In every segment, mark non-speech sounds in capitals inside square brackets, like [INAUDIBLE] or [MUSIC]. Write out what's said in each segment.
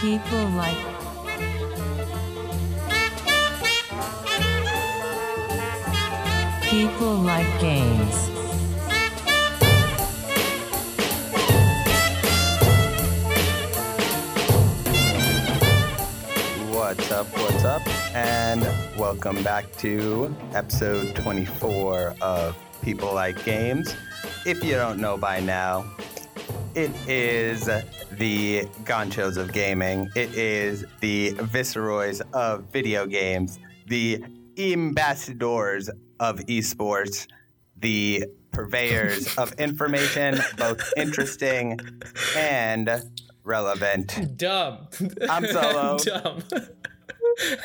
People like People like games. What's up? What's up? And welcome back to episode 24 of People Like Games. If you don't know by now, it is the Gonchos of gaming. It is the Viceroys of video games, the ambassadors of esports, the purveyors [LAUGHS] of information, both interesting and relevant. Dumb. I'm Solo. [LAUGHS] Dumb.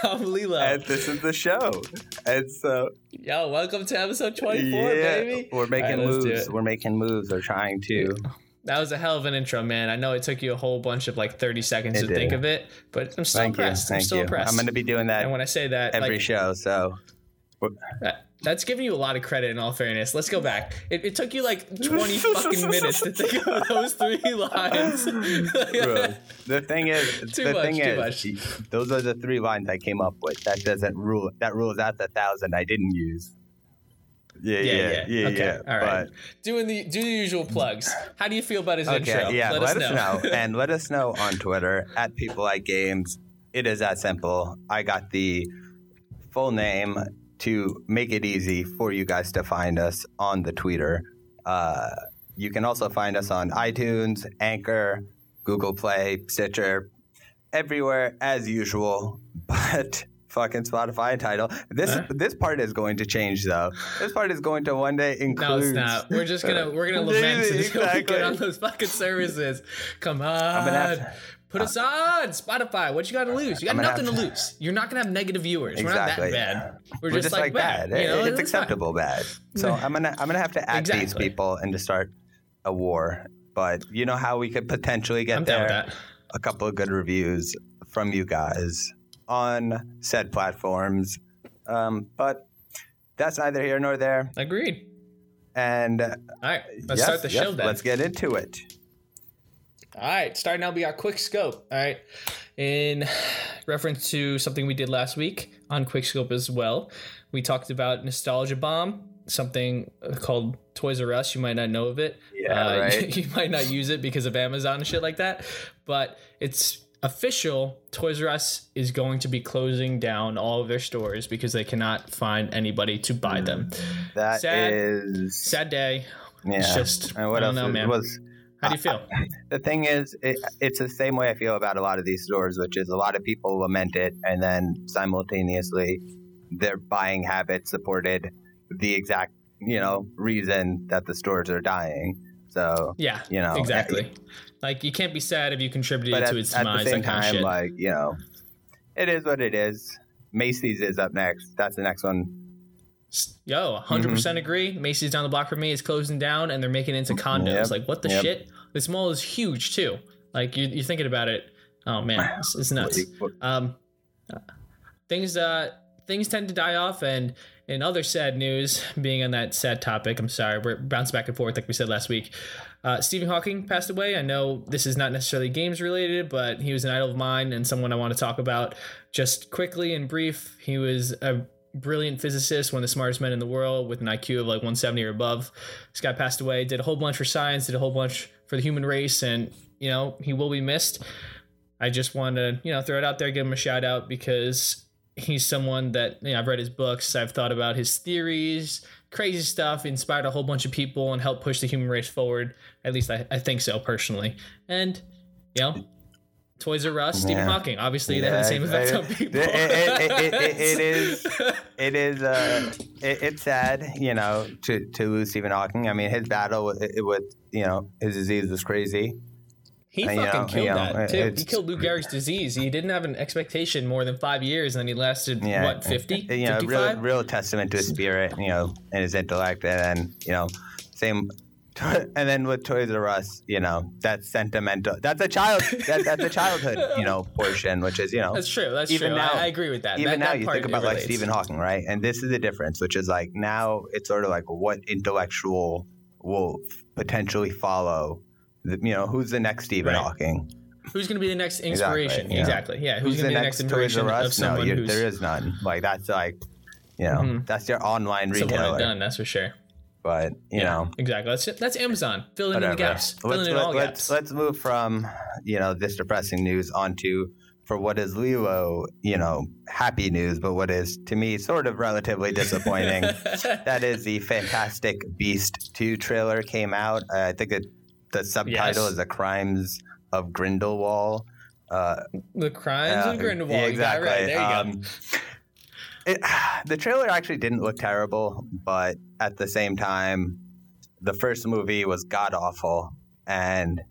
I'm Lilo. And this is the show. And so, Yo, welcome to episode 24, yeah, baby. we're making right, moves. We're making moves. We're trying to. That was a hell of an intro, man. I know it took you a whole bunch of like 30 seconds It to think of it, but I'm still Thank you. impressed. I'm Thank still you. impressed. I'm going to be doing that and when I say that, every like, show. So, that- that's giving you a lot of credit in all fairness. Let's go back. It, it took you like 20 [LAUGHS] fucking minutes to think of those three [LAUGHS] lines. bro, the thing is, [LAUGHS] Too the much, thing too is, those are the three lines I came up with. That doesn't rule. That rules out the thousand I didn't use. Yeah, yeah, yeah, yeah. Okay, all right. But Doing the do the usual plugs. How do you feel about his Okay, intro? yeah, let, us know. [LAUGHS] and let us know on Twitter at People Like Games. It is that simple. I got the full name to make it easy for you guys to find us on the Twitter. Uh, you can also find us on iTunes, Anchor, Google Play, Stitcher, everywhere as usual. [LAUGHS] But fucking Spotify title. This Huh? this part is going to change though. This part is going to one day include. No, it's not. We're just gonna we're gonna [LAUGHS] lament Exactly. get on those fucking services. Come on, gonna have to- put us on Spotify. What you got to lose? You got nothing to to- lose. You're not gonna have negative viewers. Exactly. We're not that bad. We're, We're just, like, bad. You know, it's fine. acceptable bad. So [LAUGHS] I'm gonna I'm gonna have to add these people and to start a war. But you know how we could potentially get I'm down there? with that. A couple of good reviews from you guys on said platforms. Um, but that's neither here nor there. Agreed. And uh, All right, let's yes, start the yes, show then. Let's get into it. All right, starting out, we got Quick Scope. All right, in reference to something we did last week on Quick Scope as well, we talked about Nostalgia Bomb, something called Toys R Us. You might not know of it. Yeah, Uh, [LAUGHS] right. You might not use it because of Amazon and shit like that, but it's official. Toys R Us is going to be closing down all of their stores because they cannot find anybody to buy them. That is Sad. Sad day. yeah. It's just and what I don't know, is- man. was How do you feel? the thing is, it, it's the same way I feel about a lot of these stores, which is a lot of people lament it, and then simultaneously, their buying habits supported the exact, you know, reason that the stores are dying. So, Yeah, you know, exactly. Like you can't be sad if you contributed but at, to its at the demise. same That kind of time, like you know, it is what it is. Macy's is up next. That's the next one. Yo, 100 Mm-hmm. percent agree. Macy's down the block from me is closing down, and they're making it into condos. Yep, Like what the yep. shit? This mall is huge too. Like you, you're thinking about it. Oh man, [SIGHS] it's, it's nuts. Um, things uh things tend to die off, and in other sad news, being on that sad topic, I'm sorry, we're bouncing back and forth like we said last week. Uh, Stephen Hawking passed away. I know this is not necessarily games related, but he was an idol of mine and someone I want to talk about just quickly and brief. He was a brilliant physicist, one of the smartest men in the world with an IQ of like 170 or above. This guy passed away, did a whole bunch for science, did a whole bunch for the human race, and you know, he will be missed. I just want to, you know, throw it out there, give him a shout out because he's someone that you know, I've read his books, I've thought about his theories, crazy stuff, inspired a whole bunch of people and helped push the human race forward. At least I, I think so personally. And you know, Toys R Us, Stephen Yeah. Hawking. Obviously, they have the same effect I- on people. it- it- it- it- [LAUGHS] is- it is uh it, it's sad you know to to lose stephen hawking i mean his battle with, with you know his disease was crazy He Uh, you fucking know, killed know, that too. He killed Lou Gehrig's disease. He didn't have an expectation more than five years, and then he lasted yeah what 50, you know 55? real, real testament to his spirit you know and his intellect and then you know same [LAUGHS] and then with Toys R Us, you know, that's sentimental. That's a child. That, that's a childhood, you know, portion, which is, you know, That's true. That's Even true. now- I, I agree with that. even that, now that you think about like relates. Stephen Hawking, right? And this is the difference, which is like now it's sort of like what intellectual will potentially follow. You know, who's the next Stephen Right. Hawking? who's going to be the next inspiration? yeah. Exactly. Yeah. Who's, Who's going the to be the next next inspiration of? No, someone you, who's there is none. Like that's like, you know, that's your online it's a one and retailer. done? That's for sure. But you Yeah, know, exactly. That's that's Amazon filling in the gaps, filling Let's in let, all let's gaps. let's move from you know this depressing news onto for what is Lilo, you know, happy news, but what is to me sort of relatively disappointing. [LAUGHS] that is the Fantastic Beast 2 trailer came out. Uh, I think it, the subtitle Yes. is The Crimes of Grindelwald. Uh, the crimes uh, of Grindelwald. yeah, it exactly. right. There you Um, it, [SIGHS] the trailer actually didn't look terrible, but at the same time, the first movie was god awful, and.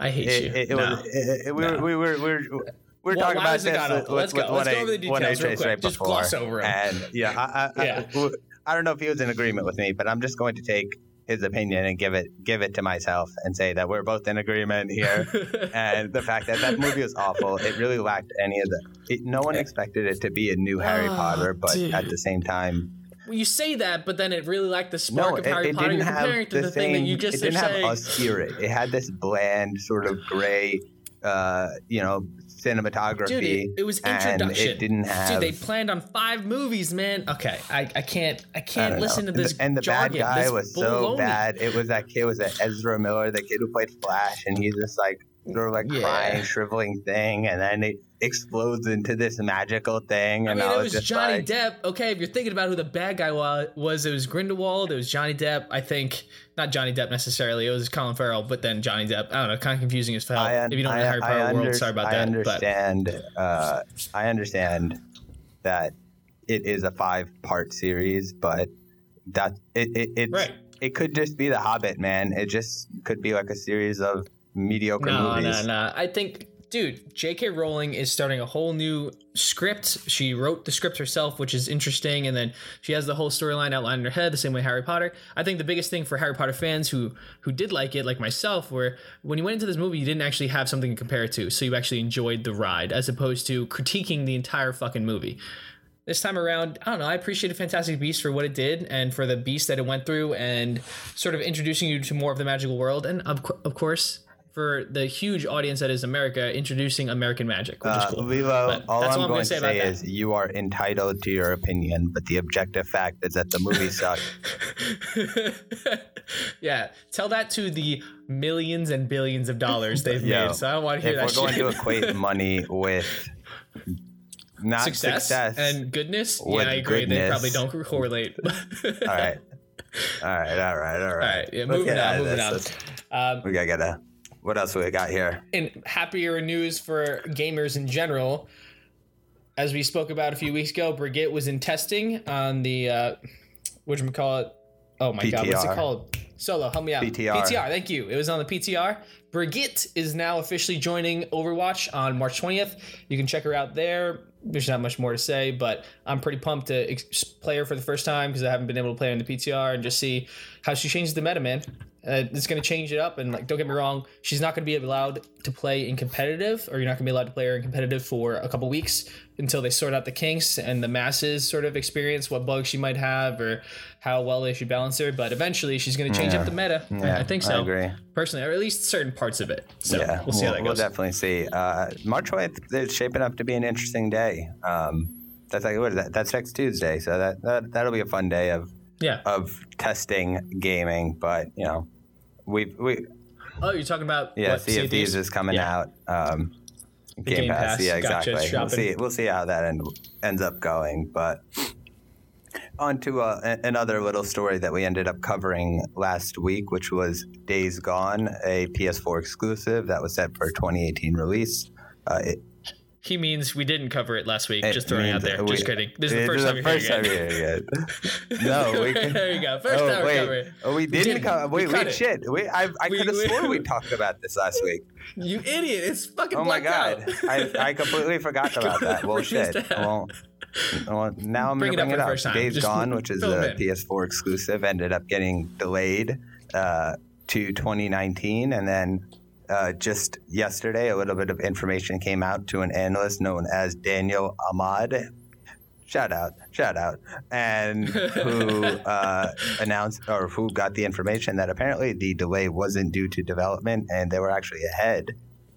I hate it, you. it, it no. was. It, it, we, were, No. we were we were we were Well, talking about it this with. Let's with go. Let's go over the details real quick. right Just before. gloss over 'em. And yeah, I, I, Yeah. I, I don't know if he was in agreement with me, but I'm just going to take his opinion and give it give it to myself and say that we're both in agreement here. [LAUGHS] and the fact that that movie was awful, it really lacked any of the. It, no one expected it to be a new Harry Oh, Potter, but at the same time, Well, you say that, but then it really lacked the spark no, of it, Harry it Potter. didn't You're have comparing it to the, thing, thing. that you just it didn't have saying. a spirit. It had this bland, sort of gray, uh, you know, cinematography. Dude, it, it was and introduction. it didn't have. Dude, they planned on five movies, man. Okay, I, I can't I I can't don't listen know. to this. And the jargon, bad guy was so bad. It was that kid was that Ezra Miller, the kid who played Flash, and he's just like sort of like Yeah. crying, shriveling thing, and then it explodes into this magical thing. I And mean, I it was, was just Johnny like, Depp. Okay, if you're thinking about who the bad guy wa- was, it was Grindelwald. It was Johnny Depp. I think not Johnny Depp necessarily. It was Colin Farrell, but then Johnny Depp. I don't know. Kind of confusing as hell. I, un- if you don't I, know Harry I Potter under- world, sorry about I that. But understand. Uh, I understand that it is a five-part series, but that it it it's, Right. it could just be The Hobbit, man. It just could be like a series of mediocre no, movies. no, no. I think, dude, J.K. Rowling is starting a whole new script. She wrote the script herself, which is interesting, and then she has the whole storyline outlined in her head, the same way Harry Potter. I think the biggest thing for Harry Potter fans who who did like it, like myself, where when you went into this movie, you didn't actually have something to compare it to, so you actually enjoyed the ride, as opposed to critiquing the entire fucking movie. This time around, I don't know. I appreciated Fantastic Beasts for what it did and for the beast that it went through, and sort of introducing you to more of the magical world, and of, of course, for the huge audience that is America, introducing American magic, which is Uh, cool. Lilo, But all I'm I'm going gonna say say is you are entitled to your opinion, but the objective fact is that the movie [LAUGHS] sucked. [LAUGHS] yeah, tell that to the millions and billions of dollars [LAUGHS] they've Yo, made. So I don't want to hear if that we're going to equate money with not success, success, and goodness, yeah, I agree. They probably don't correlate. all right, all right, all right, all right. All right, yeah, moving on, moving this. on. Um, We gotta get a. What else we got here? in happier news for gamers in general, as we spoke about a few weeks ago, Brigitte was in testing on the uh, what call it? Oh my god, what's it called? Solo, help me out. PTR. PTR, thank you. It was on the PTR. Brigitte is now officially joining Overwatch on March 20th. You can check her out there. There's not much more to say, but I'm pretty pumped to ex- play her for the first time because I haven't been able to play her in the PTR and just see how she changes the meta, man. Uh, it's going to change it up, and like, don't get me wrong, she's not going to be allowed to play in competitive, or you're not going to be allowed to play her in competitive for a couple weeks until they sort out the kinks and the masses sort of experience what bugs she might have or how well they should balance her. But eventually, she's going to change up the meta. I- I think so. I agree. personally, or at least certain parts of it. So yeah, we'll see how that goes. we'll definitely see. Uh, March 20th is shaping up to be an interesting day. Um, that's like what is that? That's next Tuesday, so that, that that'll be a fun day of yeah. of testing gaming. But you know, we we Oh, you're talking about yeah, what, of Thieves is coming Yeah. out. Um, Game, Game Pass. Pass. yeah, Gotcha, exactly. We'll see. We'll see how that end, ends up going. But on to uh, a- another little story that we ended up covering last week, which was Days Gone, a PS4 exclusive that was set for 2018 release. Uh, it, He means we didn't cover it last week. it just throwing it out there. we- just kidding. This is the first time you're first time you're hearing it. [LAUGHS] no, we can. there you go. First oh, time wait. covering it. Oh, we didn't didn't. cover. We Wait, cut wait, shit. We, I, I could have [LAUGHS] sworn we talked about this last week. You idiot! It's fucking Oh my god. I, I completely forgot about that. [LAUGHS] Well, shit. Well, well, now I'm Bring gonna it up bring for it up. time. Days Just Gone, which is a in. PS4 exclusive, ended up getting delayed uh, to 2019, and then uh, just yesterday, a little bit of information came out to an analyst known as Daniel Ahmad. Shout out, shout out, and who [LAUGHS] uh, announced or who got the information that apparently the delay wasn't due to development, and they were actually ahead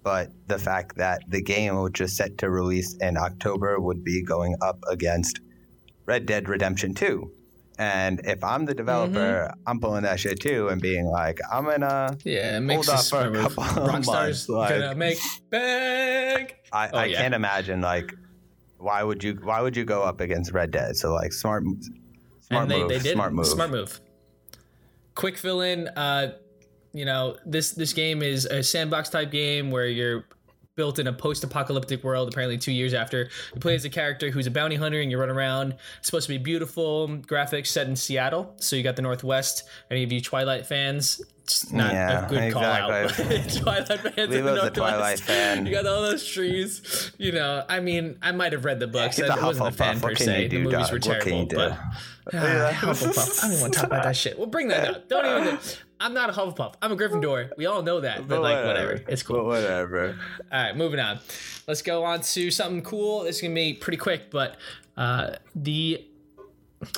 but the fact that the game, which is set to release in October, would be going up against Red Dead Redemption 2. And if I'm the developer, I'm pulling that shit too and being like, I'm gonna Yeah, it hold off for a couple of months. Like, gonna make big. I, Oh, I yeah. can't imagine like why would you why would you go up against Red Dead? So like smart smart and they, move, they did smart move. Smart move. Quick fill in. Uh, you know this this game is a sandbox type game where you're built in a post-apocalyptic world. Apparently, two years after you play as a character who's a bounty hunter and you run around. It's supposed to be beautiful graphics set in Seattle. So you got the Northwest. Any of you Twilight fans? It's not Yeah, a good call out. exactly. [LAUGHS] Twilight fans in the Northwest. Twilight fan. You got all those trees. You know, I mean, I might have read the books. He's I wasn't a fan per se. do, the movies dog? were terrible, you do? but [LAUGHS] Ah, Hufflepuff. I don't even want to talk about that shit. We'll bring that up. Don't even. I'm not a Hufflepuff. I'm a Gryffindor. We all know that, but like whatever. It's cool. But whatever. All right, moving on. Let's go on to something cool. This is gonna be pretty quick, but uh, the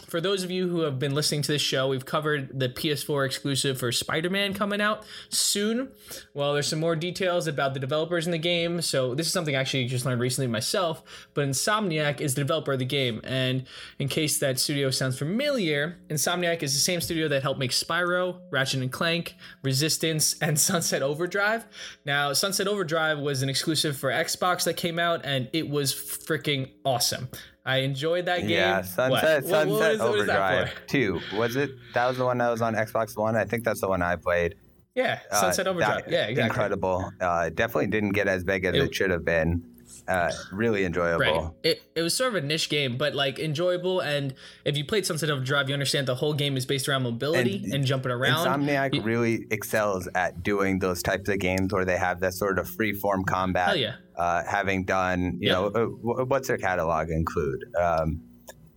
for those of you who have been listening to this show, we've covered the PS4 exclusive for Spider-Man coming out soon. Well, there's some more details about the developers in the game. So this is something I actually just learned recently myself. But Insomniac is the developer of the game, and in case that studio sounds familiar, Insomniac is the same studio that helped make Spyro, Ratchet and Clank, Resistance, and [LAUGHS] Sunset Overdrive. Now, Sunset Overdrive was an exclusive for Xbox that came out, and it was freaking awesome. I enjoyed that game. Yeah, What? Sunset What- what Sunset is- what is Overdrive two. Was it that was the one that was on Xbox One? I think that's the one I played. Yeah, Uh, Sunset Overdrive. that- yeah, exactly. Incredible. Uh, definitely didn't get as big as it, It- should have been. Uh, really enjoyable. Right. It, it was sort of a niche game, but like enjoyable. And if you played Sunset Overdrive, you understand the whole game is based around mobility and, And jumping around. Insomniac You- really excels at doing those types of games where they have that sort of free form combat. Hell yeah. Uh, having done, you Yeah. know, uh, wh- what's their catalog include? Um,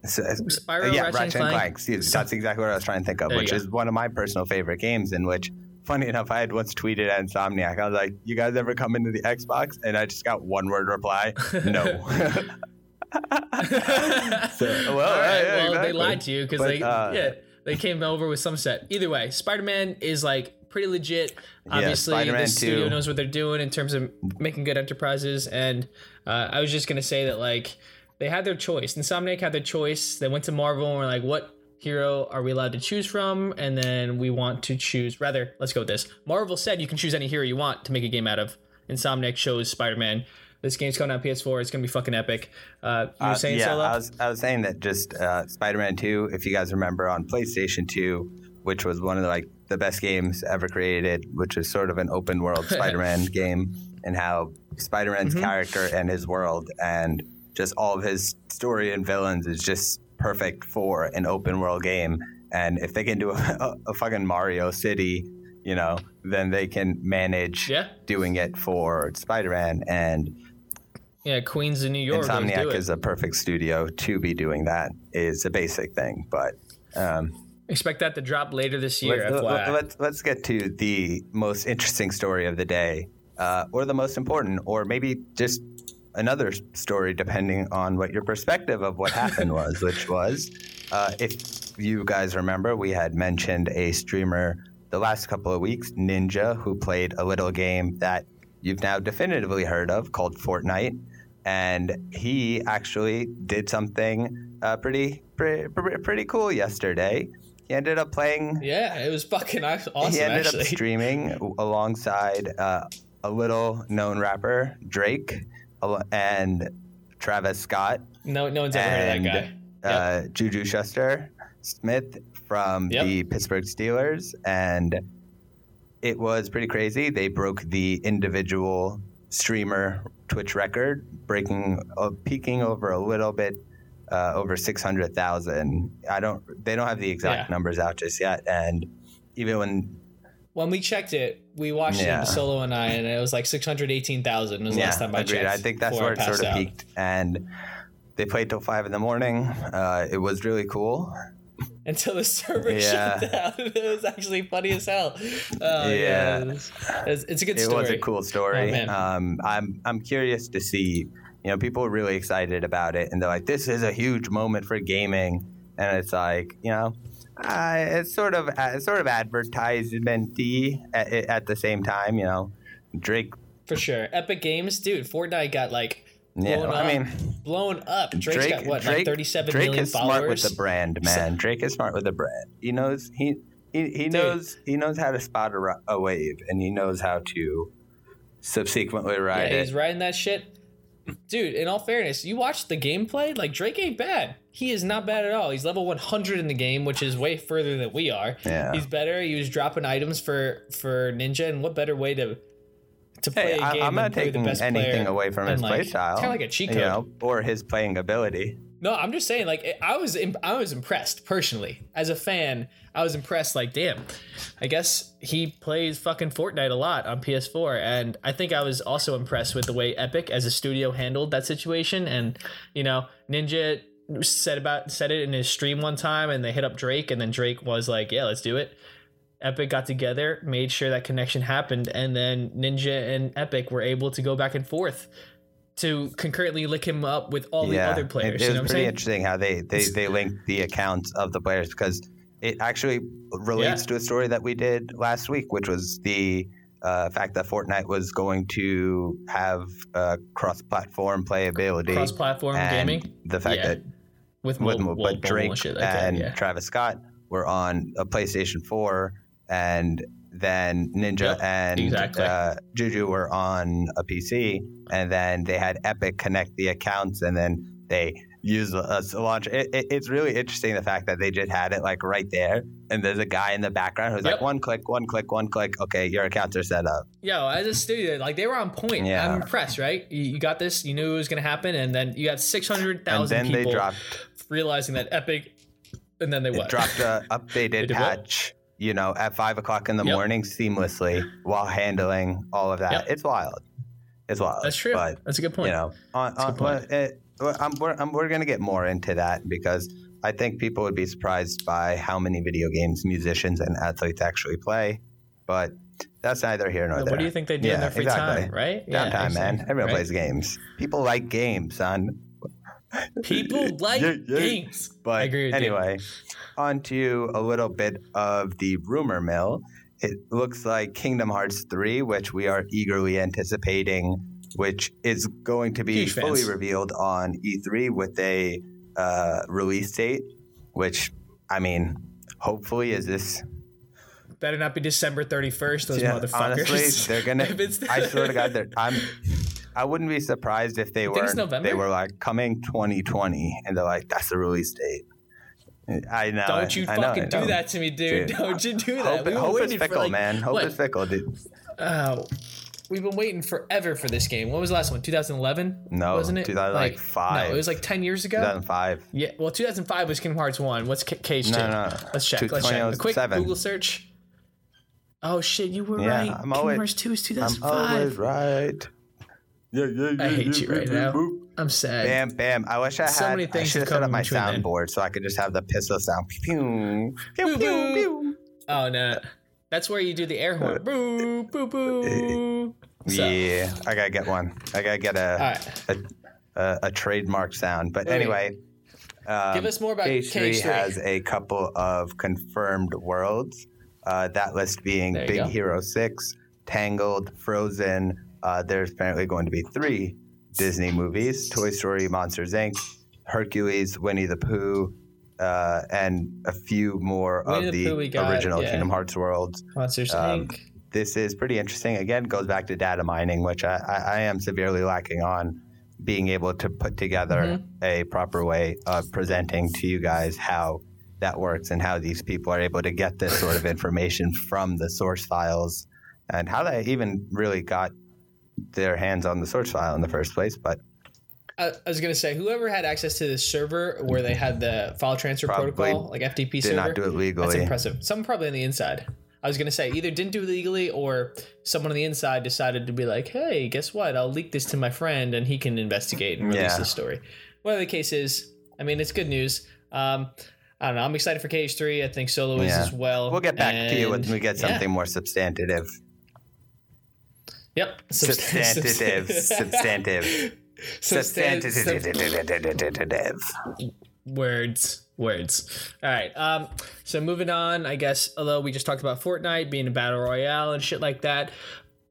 so- Spyro, uh, yeah, Ratchet, Ratchet and and Clank. Clank. Excuse, that's exactly what I was trying to think of, There which is one of my personal favorite games. In which, funny enough, I had once tweeted at Insomniac. I was like, "You guys ever come into the Xbox?" And I just got one word reply: [LAUGHS] "No." [LAUGHS] So, well, All right, yeah, well, they lied to you because they uh, yeah they came over with Sunset. Either way, Spider Man is like pretty legit. Obviously, Spider-Man the studio 2. knows what they're doing in terms of making good enterprises. And uh, I was just gonna say that like they had their choice. Insomniac had their choice. They went to Marvel and were like, what hero are we allowed to choose from? And then we want to choose. Rather, let's go with this. Marvel said you can choose any hero you want to make a game out of. Insomniac chose Spider Man. This game's coming out PS4. It's gonna be fucking epic. Uh, you were Uh, saying yeah, Solo? I was I was saying that just uh, Spider-Man 2, if you guys remember on PlayStation 2, which was one of the, like the best games ever created, which is sort of an open world [LAUGHS] Spider-Man game, and how Spider-Man's Mm-hmm. character and his world and just all of his story and villains is just perfect for an open world game. And if they can do [LAUGHS] a, a fucking Mario City, you know, then they can manage Yeah. doing it for Spider-Man and Yeah, Queens of New York. Insomniac is a perfect studio to be doing that. Is a basic thing, but um, Expect that to drop later this year. let's, FYI. let, us let's get to the most interesting story of the day, uh, or the most important, or maybe just another story, depending on what your perspective of what happened [LAUGHS] was. Which was, uh, if you guys remember, we had mentioned a streamer the last couple of weeks, Ninja, who played a little game that you've now definitively heard of called Fortnite and he actually did something uh, pretty, pretty pretty cool yesterday. He ended up playing. yeah, it was fucking awesome. he ended actually, up [LAUGHS] streaming alongside uh, a little known rapper Drake and Travis Scott no, no one's ever heard of that guy. uh, Juju Schuster Smith from Yep. the Pittsburgh Steelers, and it was pretty crazy. They broke the individual streamer Twitch record, breaking, uh, peaking over a little bit. Uh, over six hundred thousand. I don't. They don't have the exact Yeah. numbers out just yet. And even when When we checked it, we watched Yeah. it Solo and I, and it was like six hundred eighteen thousand. Was the last time I agreed. checked. I think that's where it sort of out. peaked. And they played till five in the morning. Uh, it was really cool. until the server [LAUGHS] Yeah. shut down. [LAUGHS] it was actually funny as hell. Oh, yeah, Yeah. It's, it's- a good it story. was a cool story. Oh, um, I'm I'm curious to see. You know, people are really excited about it, and they're like, "This is a huge moment for gaming." And it's like, you know, uh, it's sort of uh, it's sort of advertisement-y at, at the same time. You know, Drake for sure. Epic Games, dude. Fortnite got like Yeah, blown I up, mean, blown up. Drake's Drake, got what, Drake, like thirty-seven Drake million is followers. smart with the brand, man. Drake is smart with the brand. He knows he he, he knows he knows how to spot a, a wave, and he knows how to subsequently ride yeah, it. he's riding that shit. Dude, in all fairness, you watch the gameplay, like Drake ain't bad. He is not bad at all. He's level 100 in the game, which is way further than we are. Yeah. He's better. He was dropping items for for Ninja, and what better way to to play Hey, a game I'm not the taking anything away from his like, play It's style, kind of like a cheat you code. know, or his playing ability. No, I'm just saying, like I was, im- I was impressed personally as a fan. I was impressed. Like, damn, I guess he plays fucking Fortnite a lot on PS4, and I think I was also impressed with the way Epic as a studio handled that situation. And you know, Ninja said about said it in his stream one time, and they hit up Drake, and then Drake was like, "Yeah, let's do it." Epic got together, made sure that connection happened, and then Ninja and Epic were able to go back and forth to concurrently lick him up with all the other players. It, it you know was pretty saying? interesting how they they they linked the accounts of the players because it actually relates Yeah. to a story that we did last week, which was the uh, fact that Fortnite was going to have uh, cross-platform playability, cross-platform gaming the fact Yeah. that with, with mobile, but mobile Drake shit that, and yeah. Travis Scott were on a PlayStation 4, and then Ninja Yep, and exactly. uh, Juju were on a PC, and then they had Epic connect the accounts, and then they use a, a launch. It, it, it's really interesting the fact that they just had it like right there, and there's a guy in the background who's Yep. like one click, one click, one click. Okay, your accounts are set up. Yo, as a studio, like they were on point. Yeah. I'm impressed, right? You, you got this. You knew it was gonna happen, and then you got six hundred And thousand then people they dropped realizing that Epic, and then they what? dropped a [LAUGHS] updated patch. what? You know, at five o'clock in the Yep. morning seamlessly while handling all of that. Yep. It's wild. It's wild. That's true. But That's a good point. you know, on, on, point. Uh, uh, it, I'm, we're, I'm, we're going to get more into that because I think people would be surprised by how many video games musicians and athletes actually play. But that's neither here nor What there. What do you think they do in their free exactly. time, right? Downtime, man. Everyone right? plays games. People like games, son. People [LAUGHS] like Yeah, yeah. games. But I agree with you. anyway, on to a little bit of the rumor mill. It looks like Kingdom Hearts 3, which we are eagerly anticipating, which is going to be Huge fans. fully revealed on E3 with a uh, release date, which, I mean, hopefully is this. Better not be December 31st. Those Yeah, motherfuckers. honestly, they're gonna. [LAUGHS] I swear to God, they're. I'm. [LAUGHS] I wouldn't be surprised if they were. They were like coming 2020, and they're like, "That's the release date." I know. Don't you I fucking I do know. that to me, dude. Dude. Don't you do that. Hope, hope is fickle, like, man. Hope what? is fickle, dude. Oh, we've been waiting forever for this game. What was the last one? 2011? No, wasn't it? 2005. no, it was like 10 years ago. 2005. Yeah, well, 2005 was Kingdom Hearts 1. What's K- KH 2? No, no, no. Let's check. Let's check. A oh quick Google search. Oh shit, you were Yeah, right. I'm Kingdom always- Hearts 2 is 2005. I'm 2005. always right. Yeah, yeah, yeah. I hate yeah, you right yeah, now. boop. I'm sad. Bam, bam. I wish I had. So many I things should have have set up my soundboard so I could just have the pistol sound. Pew, pew, Boo, pew, boo. pew. Oh no, that's where you do the air horn. Boo, boo, boo. So, Yeah, I gotta get one. I gotta get a right. a, a, a trademark sound. But Wait. anyway, um, Give us more about KH KH 3 3. has a couple of confirmed worlds. Uh, that list being Big go. Hero 6, Tangled, Frozen. Uh, there's apparently going to be three Disney movies Toy Story, Monsters Inc., Hercules, Winnie the Pooh, uh, and a few more Winnie of the the, got, original yeah. Kingdom Hearts worlds. Monsters Um, Inc. This is pretty interesting. Again, goes back to data mining, which I, I, I am severely lacking on being able to put together Mm-hmm. a proper way of presenting to you guys how that works and how these people are able to get this sort of information from the source files and how they even really got their hands on the source file in the first place. But I, I was gonna say whoever had access to the server where they had the file transfer protocol, like FTP did server, not do it legally. that's impressive. Someone probably on the inside. I was gonna say either didn't do it legally or someone on the inside decided to be like, "Hey, guess what? I'll leak this to my friend and he can investigate and release Yeah. the story." Whatever the case is, I mean, it's good news. Um, I don't know. I'm excited for KH3. I think Solo is Yeah. as well. We'll get back to you when we get yeah. something more substantive. Yep. Substantive. Substantive. Substantive. Substantive. Words. Words. All right. Um. So moving on, I guess. Although we just talked about Fortnite being a battle royale and shit like that,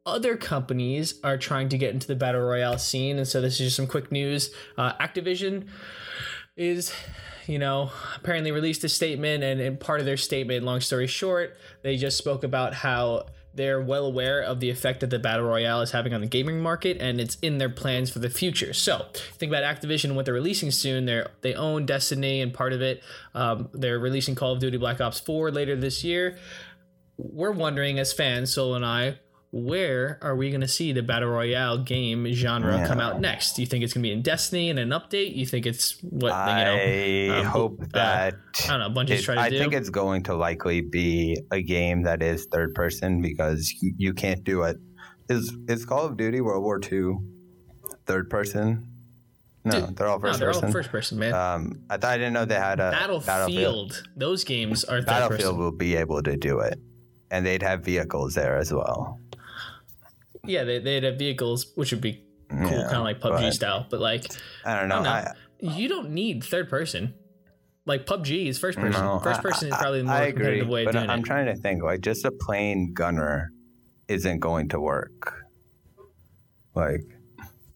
other companies are trying to get into the battle royale scene, and so this is just some quick news. Uh, Activision is you know, apparently released a statement, and, and part of their statement, long story short, they just spoke about how they're well aware of the effect that the battle royale is having on the gaming market and it's in their plans for the future. So think about activision what they're releasing soon. They they own destiny and part of it. Um, they're releasing call of duty black ops 4 later this year. We're wondering as fans solo and i where are we going to see the battle royale game genre yeah. come out next? Do you think it's going to be in Destiny and an update? You think it's what I you know, um, hope that uh, I don't know. Bungie's it, trying to I do. think it's going to likely be a game that is third person because you, you can't do it. Is is Call of Duty World War II third person? No, they're all first no, they're person. all first person, man. Um, I thought I didn't know they had a Battlefield. Battlefield. Those games are Battlefield person. will be able to do it, and they'd have vehicles there as well yeah, they they'd have vehicles, which would be cool, yeah, kind of like PUBG but, style. But like, I don't know. I don't know. I, you don't need third person. Like PUBG is first person. No, first person is probably the more agree, competitive way of doing I'm it. I'm trying to think. Like, just a plain gunner isn't going to work. Like,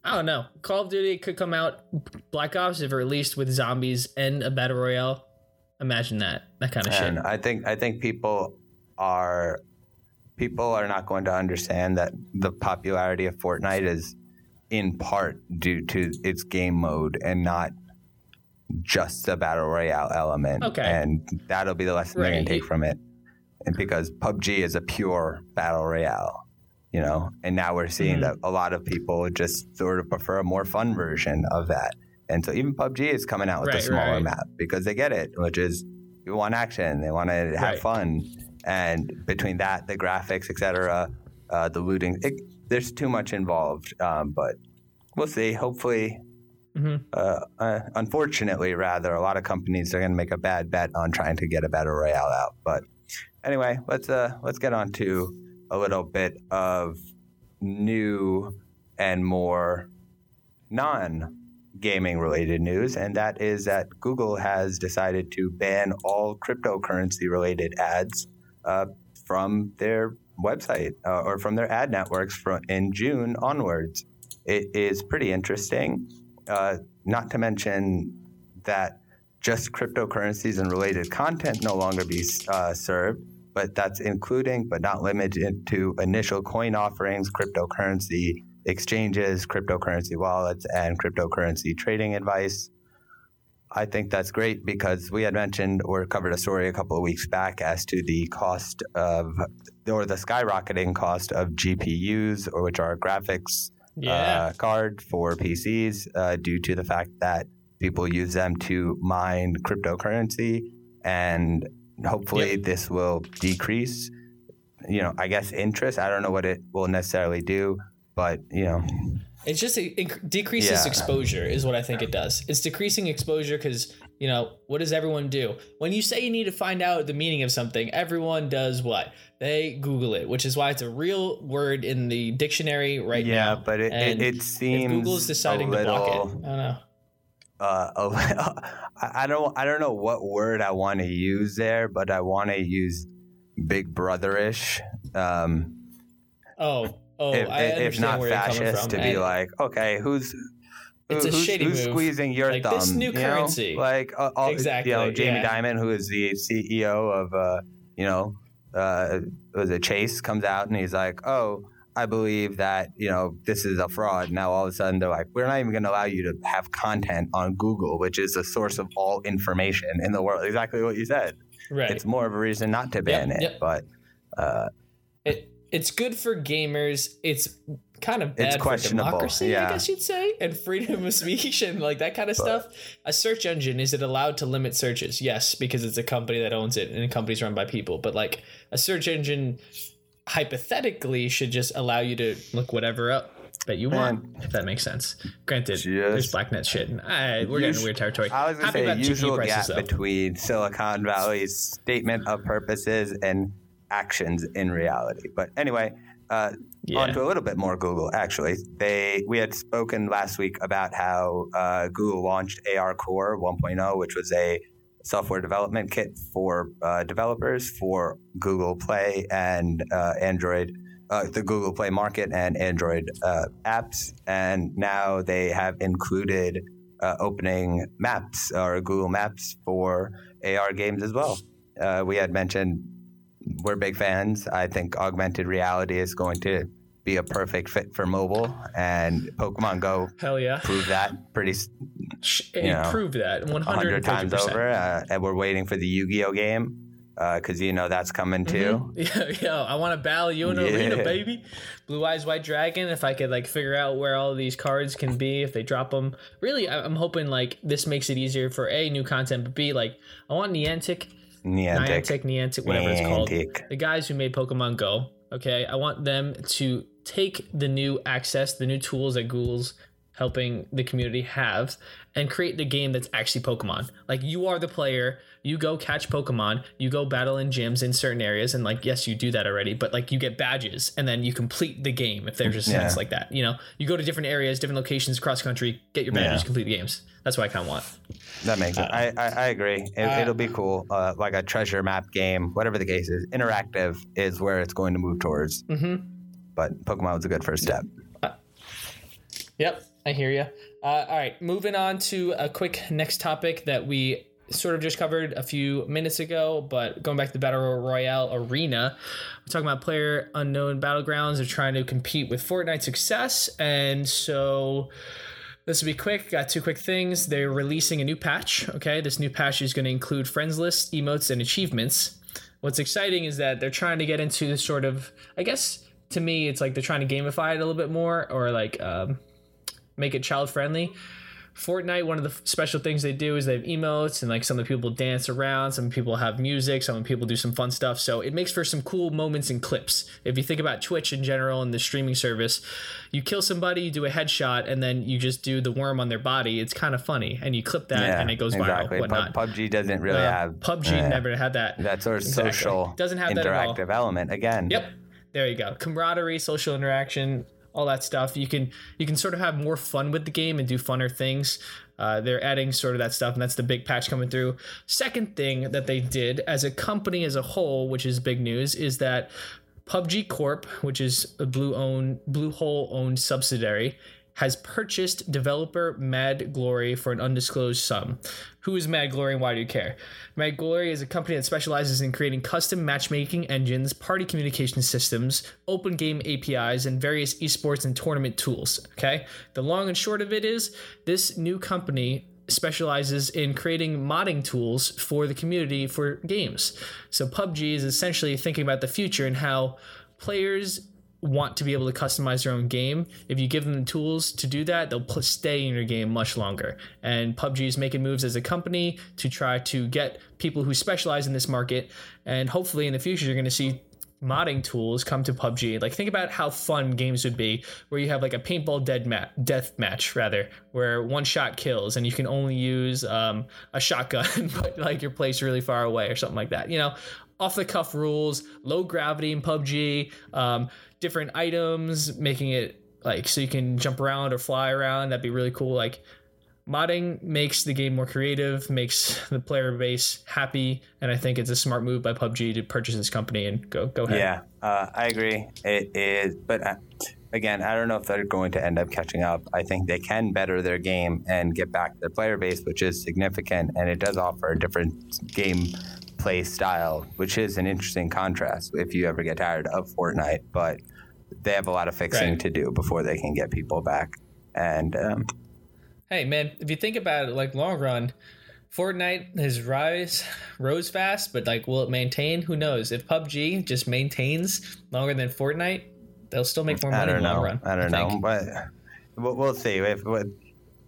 I don't know. Call of Duty could come out. Black Ops if released with zombies and a battle royale. Imagine that. That kind of and shit. I think I think people are people are not going to understand that the popularity of Fortnite is in part due to its game mode and not just the battle royale element. Okay. And that'll be the lesson right. they can take from it. And because PUBG is a pure battle royale, you know, and now we're seeing mm-hmm. that a lot of people just sort of prefer a more fun version of that. And so even PUBG is coming out with right, a smaller right. map because they get it, which is you want action, they want to have fun and between that, the graphics, etc., uh, the looting, it, there's too much involved. Um, but we'll see. Hopefully, mm-hmm. uh, uh, unfortunately, rather, a lot of companies are going to make a bad bet on trying to get a battle royale out. But anyway, let's uh, let's get on to a little bit of new and more non gaming related news, and that is that Google has decided to ban all cryptocurrency related ads uh, from their website uh, or from their ad networks from in June onwards. It is pretty interesting. Uh, not to mention that just cryptocurrencies and related content no longer be uh, served, but that's including but not limited to initial coin offerings, cryptocurrency exchanges, cryptocurrency wallets, and cryptocurrency trading advice. I think that's great because we had mentioned or covered a story a couple of weeks back as to the cost of or the skyrocketing cost of GPUs, or which are graphics yeah. uh, card for PCs, uh, due to the fact that people use them to mine cryptocurrency, and hopefully yep. this will decrease. You know, I guess interest. I don't know what it will necessarily do, but you know. It's just a, it decreases yeah. exposure is what I think it does. It's decreasing exposure because you know what does everyone do when you say you need to find out the meaning of something? Everyone does what they Google it, which is why it's a real word in the dictionary right yeah, now. Yeah, but it, it, it, seems Google's deciding little, to block it. I don't know. Uh, [LAUGHS] I don't I don't know what word I want to use there, but I want to use Big Brotherish. Um, oh, Oh, if, I if not fascist, to be like, okay, who's it's who's, shady who's move. squeezing your like thumb? This new currency, know? like uh, all, exactly. You know, Jamie yeah. Dimon, who is the CEO of, uh, you know, uh, was it Chase, comes out and he's like, oh. I believe that you know this is a fraud. Now all of a sudden they're like, we're not even going to allow you to have content on Google, which is the source of all information in the world. Exactly what you said. Right. It's more of a reason not to ban yep, it, yep. but uh, it's good for gamers. It's kind of bad for democracy, yeah. I guess you'd say, and freedom of speech and like that kind of but, stuff. A search engine is it allowed to limit searches? Yes, because it's a company that owns it and the company's run by people. But like a search engine hypothetically should just allow you to look whatever up that you want, if that makes sense. Granted, just, there's blacknet shit, and I, we're getting weird territory. I was going to say usual prices, gap though. between Silicon Valley's statement of purposes and actions in reality. But anyway, uh, yeah. on to a little bit more Google. Actually, they we had spoken last week about how uh, Google launched AR Core 1.0, which was a software development kit for uh, developers for Google Play and uh, Android uh, the Google Play Market and Android uh, apps, and now they have included uh, opening maps or Google Maps for AR games as well. Uh, we had mentioned we're big fans. I think augmented reality is going to be a perfect fit for mobile, and Pokemon Go Hell yeah. proved that pretty It know, proved that 100 hundred times over. Uh, and we're waiting for the Yu-Gi-Oh game because you know that's coming too. [LAUGHS] Yeah, yeah. I want to battle you in an arena, baby. Blue Eyes White Dragon. If I could like figure out where all these cards can be, if they drop them, really, I'm hoping like this makes it easier for a new content, but b like I want Niantic, Niantic, Niantic, Niantic, whatever it's called, the guys who made Pokemon Go. Okay, I want them to take the new access, the new tools that Google's helping the community have, and create the game that's actually Pokemon. Like you are the player, you go catch Pokemon, you go battle in gyms in certain areas, and like yes, you do that already, but like you get badges, and then you complete the game if there's a sense Yeah. like that. You know, you go to different areas, different locations across country, get your badges, Yeah. complete the games. That's what I kind of want. That makes it. I, I, I agree. It, Uh, it'll be cool. Uh, like a treasure map game, whatever the case is. Interactive is where it's going to move towards. Mm-hmm. But Pokemon was a good first step. Yep, I hear you. Uh, all right, moving on to a quick next topic that we sort of just covered a few minutes ago, but going back to the Battle Royale arena, we're talking about player unknown battlegrounds. They're trying to compete with Fortnite success, and so this will be quick. Got two quick things. They're releasing a new patch. Okay, this new patch is going to include friends list, emotes, and achievements. What's exciting is that they're trying to get into this sort of, I guess, to me, it's like they're trying to gamify it a little bit more, or like um, make it child friendly. Fortnite, one of the special things they do is they have emotes and like some of the people dance around, some people have music, some people do some fun stuff. So it makes for some cool moments and clips. If you think about Twitch in general and the streaming service, you kill somebody, you do a headshot, and then you just do the worm on their body. It's kind of funny, and you clip that, and it goes exactly. viral. Whatnot. Pub- PUBG doesn't really Uh, have PUBG uh, never had that. that sort of Exactly. social Doesn't have that at all. interactive element. Again, Yep. There you go. Camaraderie, social interaction, all that stuff. You can you can sort of have more fun with the game and do funner things. Uh, they're adding sort of that stuff, and that's the big patch coming through. Second thing that they did as a company as a whole, which is big news, is that PUBG Corp, which is a Blue own Bluehole owned subsidiary, has purchased developer MadGlory for an undisclosed sum. Who is MadGlory and why do you care? MadGlory is a company that specializes in creating custom matchmaking engines, party communication systems, open game APIs, and various esports and tournament tools. Okay? The long and short of it is this new company specializes in creating modding tools for the community for games. So PUBG is essentially thinking about the future and how players want to be able to customize their own game. If you give them the tools to do that, they'll stay in your game much longer. And PUBG is making moves as a company to try to get people who specialize in this market. And hopefully in the future, you're going to see modding tools come to PUBG. Like think about how fun games would be where you have like a paintball dead mat death match rather, where one shot kills and you can only use um, a shotgun, [LAUGHS] but like you're placed really far away or something like that. You know, off the cuff rules, low gravity in PUBG, um, different items, making it like so you can jump around or fly around. That'd be really cool. Like modding makes the game more creative, makes the player base happy, and I think it's a smart move by PUBG to purchase this company and go go ahead. Yeah, uh, I agree. It is, but uh, again, I don't know if they're going to end up catching up. I think they can better their game and get back their player base, which is significant, and it does offer a different game play style, which is an interesting contrast if you ever get tired of Fortnite. But they have a lot of fixing Right. to do before they can get people back. And um, Hey man, if you think about it, like long run, Fortnite has rise rose fast, but like will it maintain? Who knows? If PUBG just maintains longer than Fortnite, they'll still make more I money in the long run. I don't know, but we'll, we'll see. If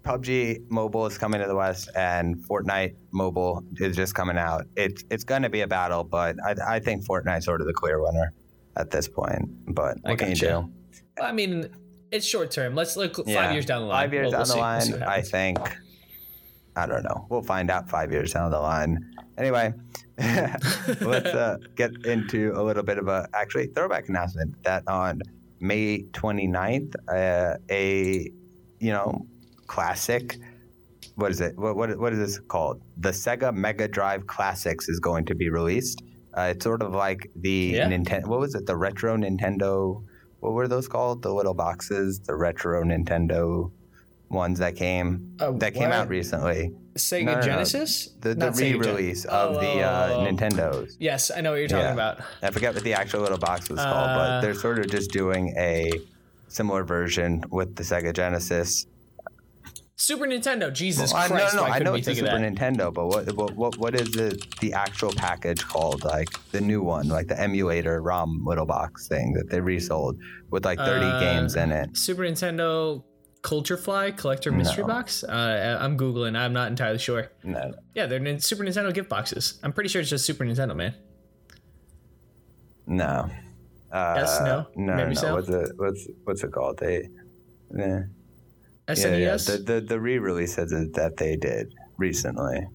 PUBG Mobile is coming to the West and Fortnite Mobile is just coming out, it's it's going to be a battle. But I, I think Fortnite's sort of the clear winner at this point. But I what can you do? I mean, it's short term. Let's look five Yeah. years down the line. Five years We'll- down we'll the see. We'll line, I think. I don't know. We'll find out five years down the line. Anyway, [LAUGHS] let's uh, [LAUGHS] get into a little bit of a actually throwback announcement that on May 29th, uh, a you know classic. What is it? What, what what is this called? The Sega Mega Drive Classics is going to be released. Uh, it's sort of like the Yeah. Nintendo. What was it? The retro Nintendo. What were those called? The little boxes. The retro Nintendo ones that came Uh, that came out recently. Sega No, no, no. Genesis? The, the Sega Gen- re-release of the uh, Oh. Nintendos. Yes, I know what you're talking Yeah. about. I forget what the actual little box was called, Uh, but they're sort of just doing a similar version with the Sega Genesis. Super Nintendo. Jesus Well, I, Christ! no, no, why I know it's a Super? Nintendo, but what, what what what is the the actual package called? Like the new one, like the emulator ROM little box thing that they resold with like 30 Uh, games in it. Super Nintendo Culture Fly Collector Mystery No. Box. Uh, I'm googling. I'm not entirely sure. No, Yeah, they're Super Nintendo gift boxes. I'm pretty sure it's just Super Nintendo, man. no. Uh, Yes, no? no, Maybe no. so? What's it? What's what's it called? They, eh. SNES. Yeah, yeah. The, the the re-release that they did recently.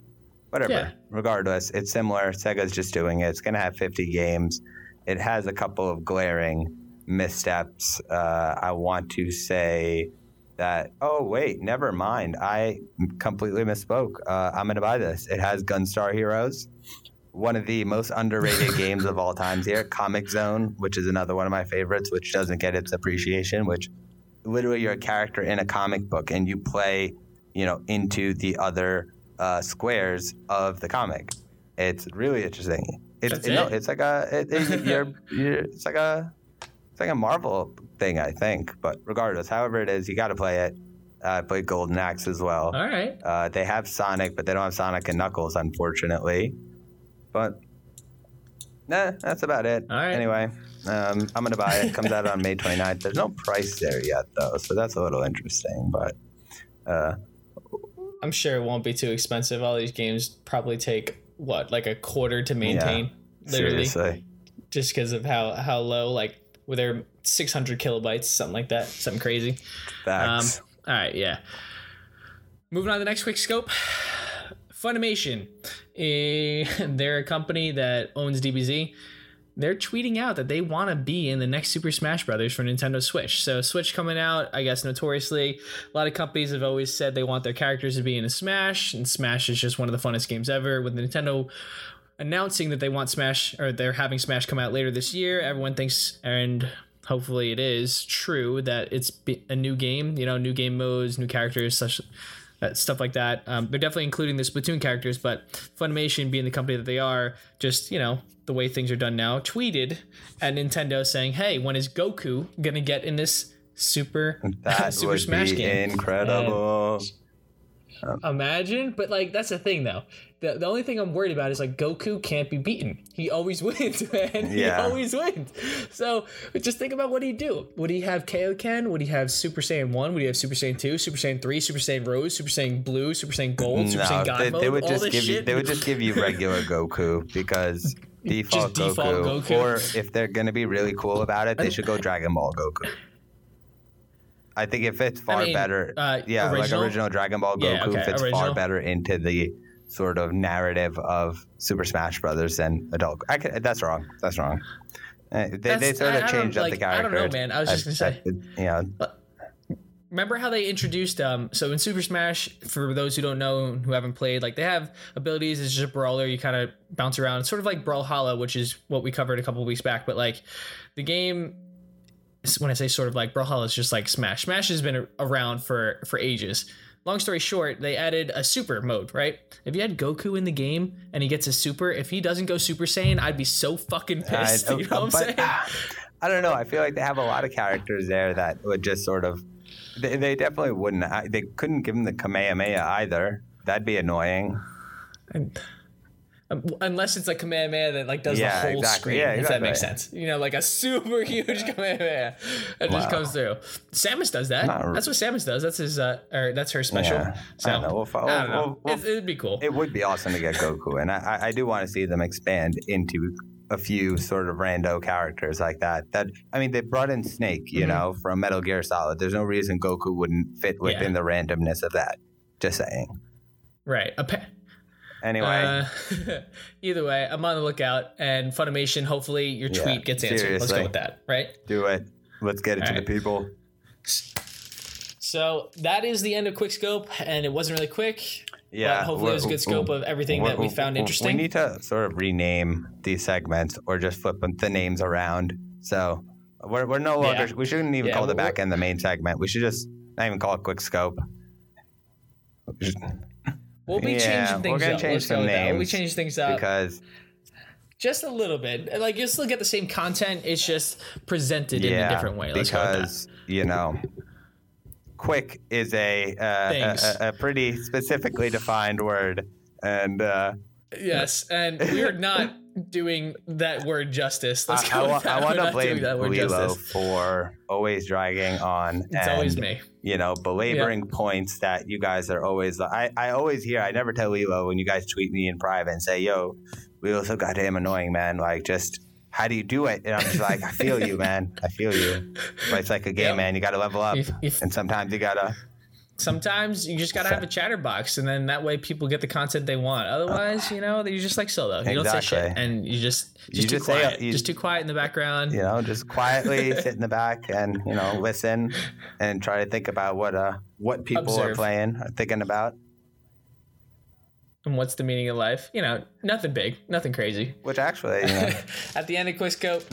Whatever. Yeah. Regardless, it's similar. Sega's just doing it. It's gonna have 50 games. It has a couple of glaring missteps. Uh, I want to say that. Oh wait, never mind. I completely misspoke. Uh, I'm gonna buy this. It has Gunstar Heroes. One of the most underrated [LAUGHS] games of all times here, Comix Zone, which is another one of my favorites, which doesn't get its appreciation, which literally you're a character in a comic book and you play, you know, into the other uh, squares of the comic. It's really interesting. It's That's no, it's like a it, it- [LAUGHS] you're, you're it's like a it's like a Marvel thing, I think. But regardless, however it is, you got to play it. Uh, I played Golden Axe as well. All right. Uh, they have Sonic, but they don't have Sonic and Knuckles, unfortunately. But nah, that's about it. All right. Anyway, um, I'm gonna buy it. Comes out on May 29th. There's no price there yet, though, so that's a little interesting. But uh, I'm sure it won't be too expensive. All these games probably take what, like a quarter to maintain, literally, seriously, just because of how how low, like, with their 600 kilobytes, something like that, something crazy. facts. Um, all right, yeah. Moving on to the next quick scope. Funimation, eh, [LAUGHS] they're a company that owns DBZ. They're tweeting out that they want to be in the next Super Smash Brothers for Nintendo Switch. So Switch coming out, I guess notoriously, a lot of companies have always said they want their characters to be in a Smash, and Smash is just one of the funnest games ever. With Nintendo announcing that they want Smash or they're having Smash come out later this year, everyone thinks and hopefully it is true that it's a new game, you know, new game modes, new characters, such that stuff like that. Um, they're definitely including the Splatoon characters, but Funimation, being the company that they are, just you know the way things are done now, tweeted at Nintendo saying, "Hey, when is Goku gonna get in this Super [LAUGHS] that [LAUGHS] Super would Smash be game?" incredible. Imagine, but like that's the thing though. The, the only thing I'm worried about is like Goku can't be beaten. He always [LAUGHS] wins, man. He Yeah. always wins. So just think about what he'd do. Would he have Kaioken? Would he have Super Saiyan 1? Would he have Super Saiyan 2, Super Saiyan 3, Super Saiyan Rose, Super Saiyan Blue, Super Saiyan Gold, Super no, Saiyan God they, Mode? they would just give you they would just give you regular Goku because default, default Goku, Goku. Or if they're gonna be really cool about it, they should go Dragon Ball Goku. I think it fits far mean, better. uh, yeah, original? like original Dragon Ball Goku Yeah, okay, fits original. far better into the sort of narrative of Super Smash Brothers than adult. I could, that's wrong. That's wrong. Uh, They, they sort of I changed up the like, I character. don't know, man. I was just gonna say. you know, remember how they introduced um so in super smash for those who don't know who haven't played like they have abilities it's just a brawler you kind of bounce around it's sort of like brawlhalla which is what we covered a couple weeks back but like the game when i say sort of like brawlhalla is just like smash smash has been around for for ages long story short they added a super mode right if you had goku in the game and he gets a super if he doesn't go super saiyan i'd be so fucking pissed I- [LAUGHS] you know what i'm saying [LAUGHS] I don't know. I feel like they have a lot of characters there that would just sort of. They, they definitely wouldn't. I, they couldn't give him the Kamehameha either. That'd be annoying. Um, Unless it's a Kamehameha that like does Yeah, the whole exactly. screen, Yeah, if that makes sense. You know, like a super [LAUGHS] huge Kamehameha that just comes through. Samus does that. Not- that's what Samus does. That's his, uh, or that's her special. Yeah. So I don't know. We'll follow- I don't know. we'll- we'll- It, it'd be cool. It would be awesome to get Goku, and I- I do want to see them expand into a few sort of rando characters like that. That I mean, they brought in Snake, you Mhm. know, from Metal Gear Solid. There's no reason Goku wouldn't fit within the randomness of that. Just saying. right. A pa- Anyway, uh, [LAUGHS] either way, I'm on the lookout, and Funimation. Hopefully, your Yeah, tweet gets answered. Let's go with that. Right. do it. Let's get it to Alright. the people. So that is the end of Quick Scope, and it wasn't really quick. Yeah, but hopefully, was a good scope of everything that we found interesting. We need to sort of rename these segments or just flip the names around. So we're, we're no longer. Yeah. We shouldn't even Yeah, call the back end the main segment. We should just not even call it quick scope. [LAUGHS] we'll be Yeah, changing things up. we're gonna up. change Let's some that. We'll be changing things up because just a little bit. Like you still get the same content. It's just presented in a different way. Let's go with that. because you know, quick is a, uh, a, a pretty specifically defined word, and uh, Yes, and we're not doing that word justice. Let's I, go I, wa- I want to blame Lilo for always dragging on. It's and, always me. You know, belaboring points that you guys are always. I, I always hear. I never tell Lilo when you guys tweet me in private and say, "Yo, Lilo's so goddamn annoying, man. Like, just how do you do it?" And I'm just like, "I feel you, man. I feel you." But it's like a game, Yep. man. You got to level up, If- if- and sometimes you gotta. Sometimes you just gotta have a chatterbox, and then that way people get the content they want. Otherwise, you know, you're just like solo. You don't say shit, and you just just You too just say- quiet, you- just too quiet in the background. you know, just quietly sit in the back and you know listen and try to think about what uh what people are playing, are thinking about. And what's the meaning of life? You know, nothing big, nothing crazy. Which actually, you [LAUGHS] know, At the end of Quick Scope,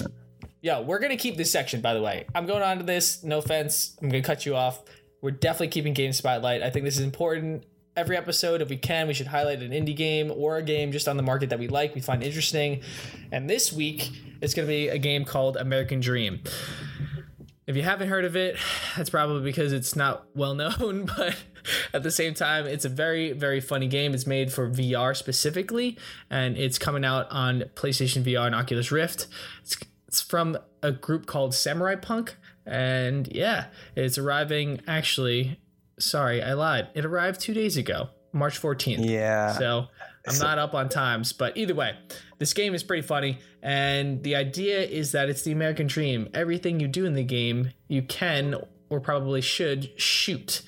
yo, we're gonna keep this section. By the way, I'm going on to this. No offense, I'm gonna cut you off. We're definitely keeping game spotlight. I think this is important. Every episode, if we can, we should highlight an indie game or a game just on the market that we like, we find interesting. And this week, it's gonna be a game called American Dream. If you haven't heard of it, [SIGHS] that's probably because it's not well known, [LAUGHS] but at the same time, it's a very, very funny game. It's made for VR specifically, and it's coming out on PlayStation VR and Oculus Rift. It's, it's from a group called Samurai Punk, and yeah, it's arriving actually. Sorry, I lied. It arrived two days ago, March 14th. yeah. So I'm not up on times, but either way, this game is pretty funny. And the idea is that it's the American dream. Everything you do in the game, you can or probably should shoot.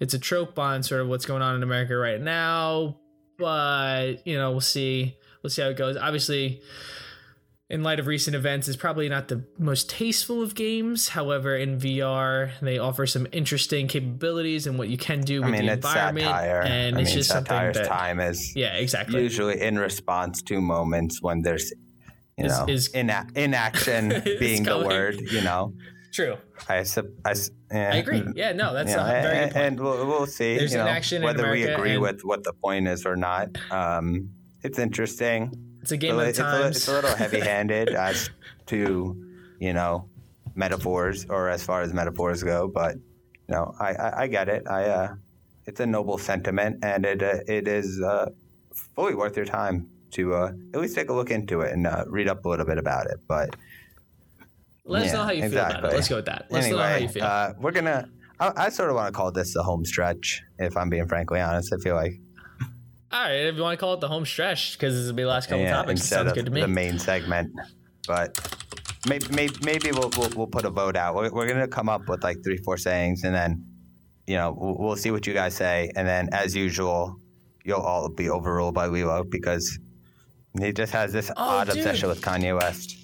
It's a trope on sort of what's going on in America right now, but you know, we'll see. We'll see how it goes. Obviously, in light of recent events, is probably not the most tasteful of games. However, in VR, they offer some interesting capabilities and what you can do I with mean, the it's environment. satire. And I it's mean, just something satire's that time is yeah, exactly. usually in response to moments when there's, you Is- know, is- ina- inaction [LAUGHS] being the word. You know, True. I sup- I, eh, I agree. Yeah, no, that's you know, a very and, good point. and we'll, we'll see There's you know, whether we agree and- with what the point is or not. Um, it's interesting. It's a game But of it's, a, times. it's a little heavy-handed [LAUGHS] as to you know metaphors or as far as metaphors go but you know i i, I get it i uh it's a noble sentiment and it uh, it is uh fully worth your time to uh at least take a look into it and uh, read up a little bit about it but Let us yeah, know how you feel about exactly. it. Let's go with that. Let's know how you feel. uh we're gonna I, I sort of want to call this the home stretch if i'm being frankly honest i feel like All right, if you want to call it the home stretch, because this will be the last couple yeah, topics, it sounds good to me. the main segment. But maybe maybe, maybe we'll, we'll we'll put a vote out. We're, we're gonna come up with like three four sayings, and then you know we'll, we'll see what you guys say, and then as usual, you'll all be overruled by Lilo because he just has this Oh, odd dude. obsession with Kanye West.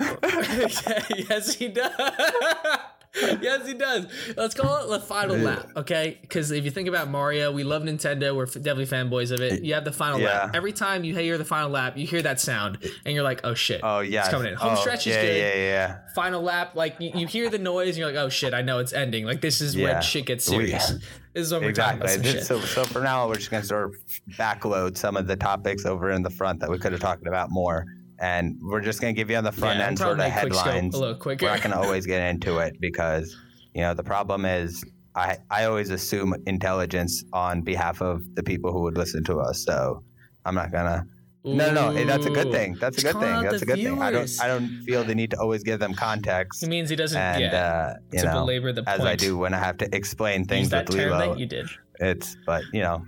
[LAUGHS] yes, he does. [LAUGHS] [LAUGHS] yes, he does. Let's call it the final lap, okay? Because if you think about Mario, we love Nintendo. We're definitely fanboys of it. You have the final Yeah. lap. Every time you hear the final lap, you hear that sound, and you're like, "Oh shit!" Oh yeah, it's coming in. Home oh, stretch is yeah, good. Yeah, yeah, yeah. Final lap, like you, you hear the noise, and you're like, "Oh shit!" I know it's ending. Like this is when shit gets oh, We- serious. this is when we're talking Exactly. about. So, so for now, we're just going to sort of backload some of the topics over in the front that we could have talked about more. And we're just going to give you on the front Yeah, end sort of probably quick scope headlines. a little quicker. We're not going to always get into it because, you know, the problem is I, I always assume intelligence on behalf of the people who would listen to us. So I'm not going to. No, no, no. That's a good thing. That's a good thing. That's a good thing. I don't. I don't feel the need to always give them context. It means he doesn't. and yeah, uh, you to know, belabor the point. as. I do when I have to explain things Use that with term Lilo. that you did. It's but you know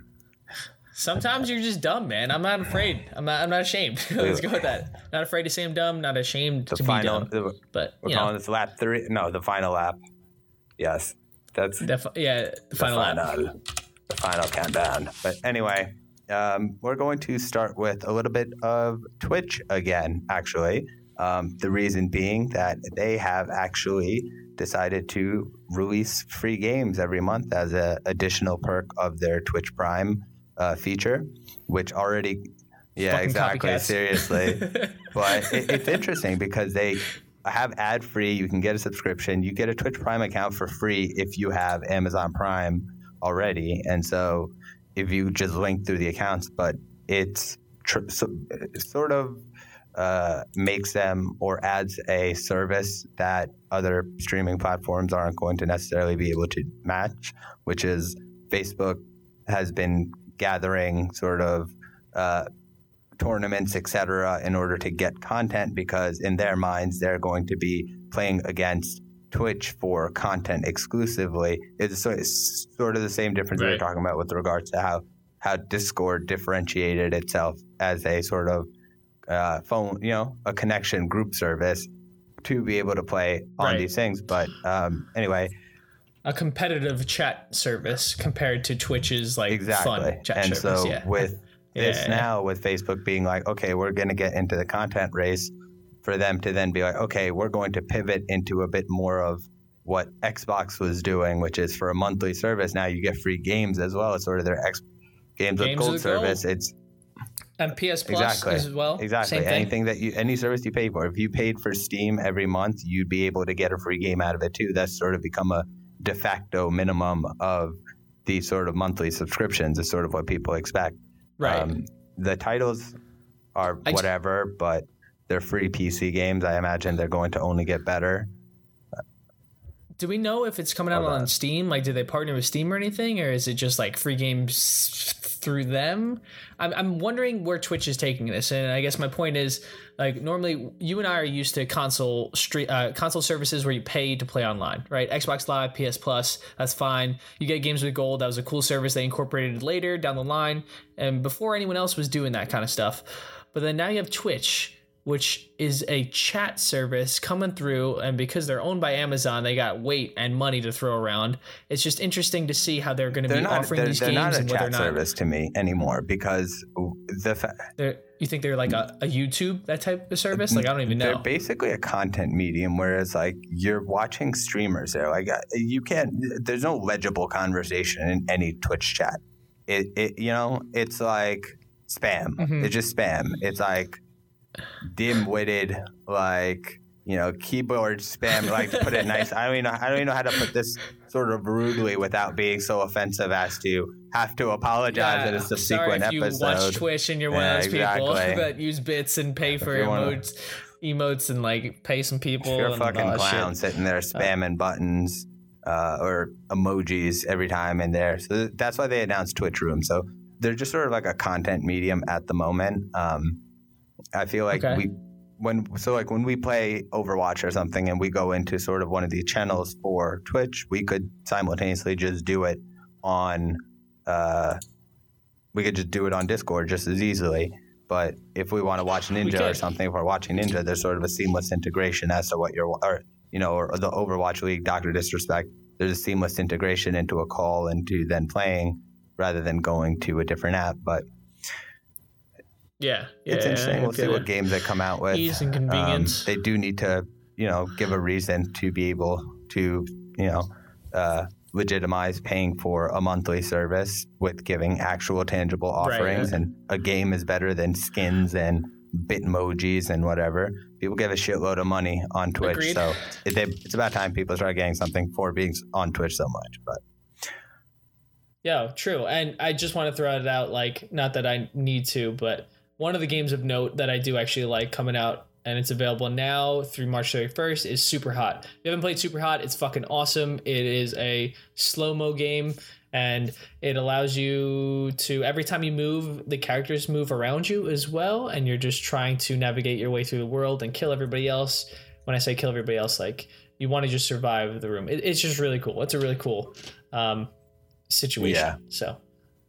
Sometimes you're just dumb, man. I'm not afraid. I'm not. I'm not ashamed. [LAUGHS] Let's go with that. Not afraid to say I'm dumb. Not ashamed the to final. be dumb. the- But we're calling know, this lap three. No, the final lap. Yes, that's the, fi- yeah, the final lap. final, the final countdown. But anyway, um, we're going to start with a little bit of Twitch again. Actually, um, the reason being that they have actually decided to release free games every month as an additional perk of their Twitch Prime uh, feature, which already, yeah, Fucking exactly, copycats. seriously. [LAUGHS] but it, it's interesting because they have ad free. You can get a subscription. You get a Twitch Prime account for free if you have Amazon Prime already, and so if you just link through the accounts, but it's tr- so, sort of uh, makes them or adds a service that other streaming platforms aren't going to necessarily be able to match, which is Facebook has been gathering sort of uh, tournaments, etc., in order to get content because in their minds they're going to be playing against Twitch for content exclusively. It's, so it's sort of the same difference we were Right. talking about with regards to how how Discord differentiated itself as a sort of uh, phone, you know, a connection group service to be able to play on Right. these things. But um, anyway, a competitive chat service compared to Twitch's like exactly. fun chat and service. so yeah. with [LAUGHS] this Yeah. now, with Facebook being like, okay, we're going to get into the content race, for them to then be like, okay, we're going to pivot into a bit more of what Xbox was doing, which is for a monthly service. Now you get free games as well. It's sort of their X games, with Games gold with gold. service. It's and PS Plus Exactly. as well. Exactly. Same thing. Anything that you, any service you pay for. If you paid for Steam every month, you'd be able to get a free game out of it too. That's sort of become a de facto minimum of these sort of monthly subscriptions. Is sort of what people expect. Right. Um, the titles are whatever, but they're free PC games. I imagine they're going to only get better. Do we know if it's coming out on on. Steam? Like, do they partner with Steam or anything, or is it just like free games through them? I'm, I'm wondering where Twitch is taking this, and I guess my point is, like, normally you and I are used to console street uh, console services where you pay to play online, right? Xbox Live, PS Plus, that's fine. You get games with gold. That was a cool service they incorporated later down the line, and before anyone else was doing that kind of stuff. But then now you have Twitch which is a chat service coming through and because they're owned by amazon they got weight and money to throw around it's just interesting to see how they're going to They're be not. offering They're, these they're games not a and chat not service to me anymore because the fa- they're, you think they're like a, a youtube that type of service like i don't even know. They're basically a content medium, whereas like you're watching streamers there. Like uh, you can't. There's no legible conversation in any Twitch chat. It, it you know, it's like spam. Mhm. It's just spam. It's like dim-witted, like you know, keyboard spam. Like to put it nice. I don't even know. I don't even know how to put this sort of rudely without being so offensive as to have to apologize in a sorry subsequent if you episode. watch twitch and you're one Yeah, of those people [LAUGHS] that use bits and pay for emotes emotes and like pay some people You're a and fucking all that shit. clown sitting there spamming buttons uh, or emojis every time in there. So that's why they announced Twitch Room. So they're just sort of like a content medium at the moment. Um, I feel like Okay. we when so like when we play Overwatch or something and we go into sort of one of these channels for Twitch, we could simultaneously just do it on. Uh, we could just do it on Discord just as easily. But if we want to watch Ninja or something, if we're watching Ninja, there's sort of a seamless integration as to what you're, or you know, or the Overwatch League, Doctor Disrespect. There's a seamless integration into a call into then playing, rather than going to a different app. But yeah, yeah it's interesting. We'll see what games they come out with. ease and Um, convenience they do need to, you know, give a reason to be able to, you know, uh, legitimize paying for a monthly service with giving actual tangible Right, offerings. yeah. And a game is better than skins and bitmojis and whatever. People give a shitload of money on Twitch, Agreed. so it, they, it's about time people start getting something for being on Twitch so much. But Yeah, true. And I just want to throw it out like not that I need to, but one of the games of note that I do actually like coming out and it's available now through March 31st is Super Hot. If you haven't played Super Hot, it's fucking awesome. It is a slow-mo game and it allows you to every time you move, the characters move around you as well and you're just trying to navigate your way through the world and kill everybody else. When I say kill everybody else, like you want to just survive the room. It, it's just really cool. It's a really cool um, situation. Yeah. So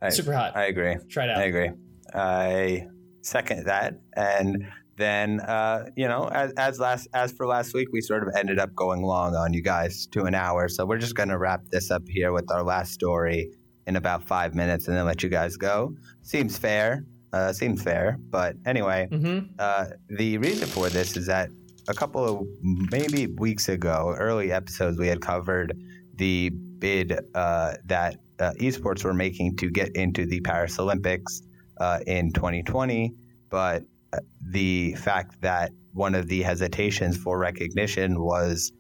I, super hot. I agree. Try it out. I agree. I second that. And then, uh, you know, as, as last as for last week, we sort of ended up going long on you guys to an hour. So we're just going to wrap this up here with our last story in about five minutes, and then let you guys go. Seems fair. Uh, seems fair. But anyway, Mm-hmm. uh, the reason for this is that a couple of maybe weeks ago, early episodes, we had covered the bid uh, that uh, esports were making to get into the Paris Olympics uh, in 2020, but uh, the fact that one of the hesitations for recognition was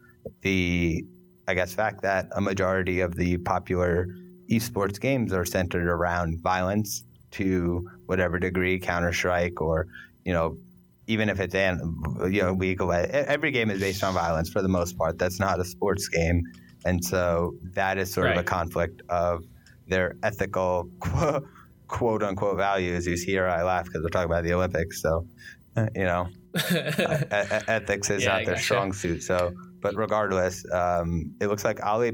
the, I guess, fact that a majority of the popular esports games are centered around violence to whatever degree, Counter Strike or you know even if it's an you know of every game is based on violence for the most part. That's not a sports game, and so that is sort right. of a conflict of their ethical [LAUGHS] quote, quote unquote values. You see here, I laugh because we're talking about the Olympics, so uh, you know [LAUGHS] ethics is yeah, not their gotcha. strong suit. So, but regardless, um, it looks like Ali.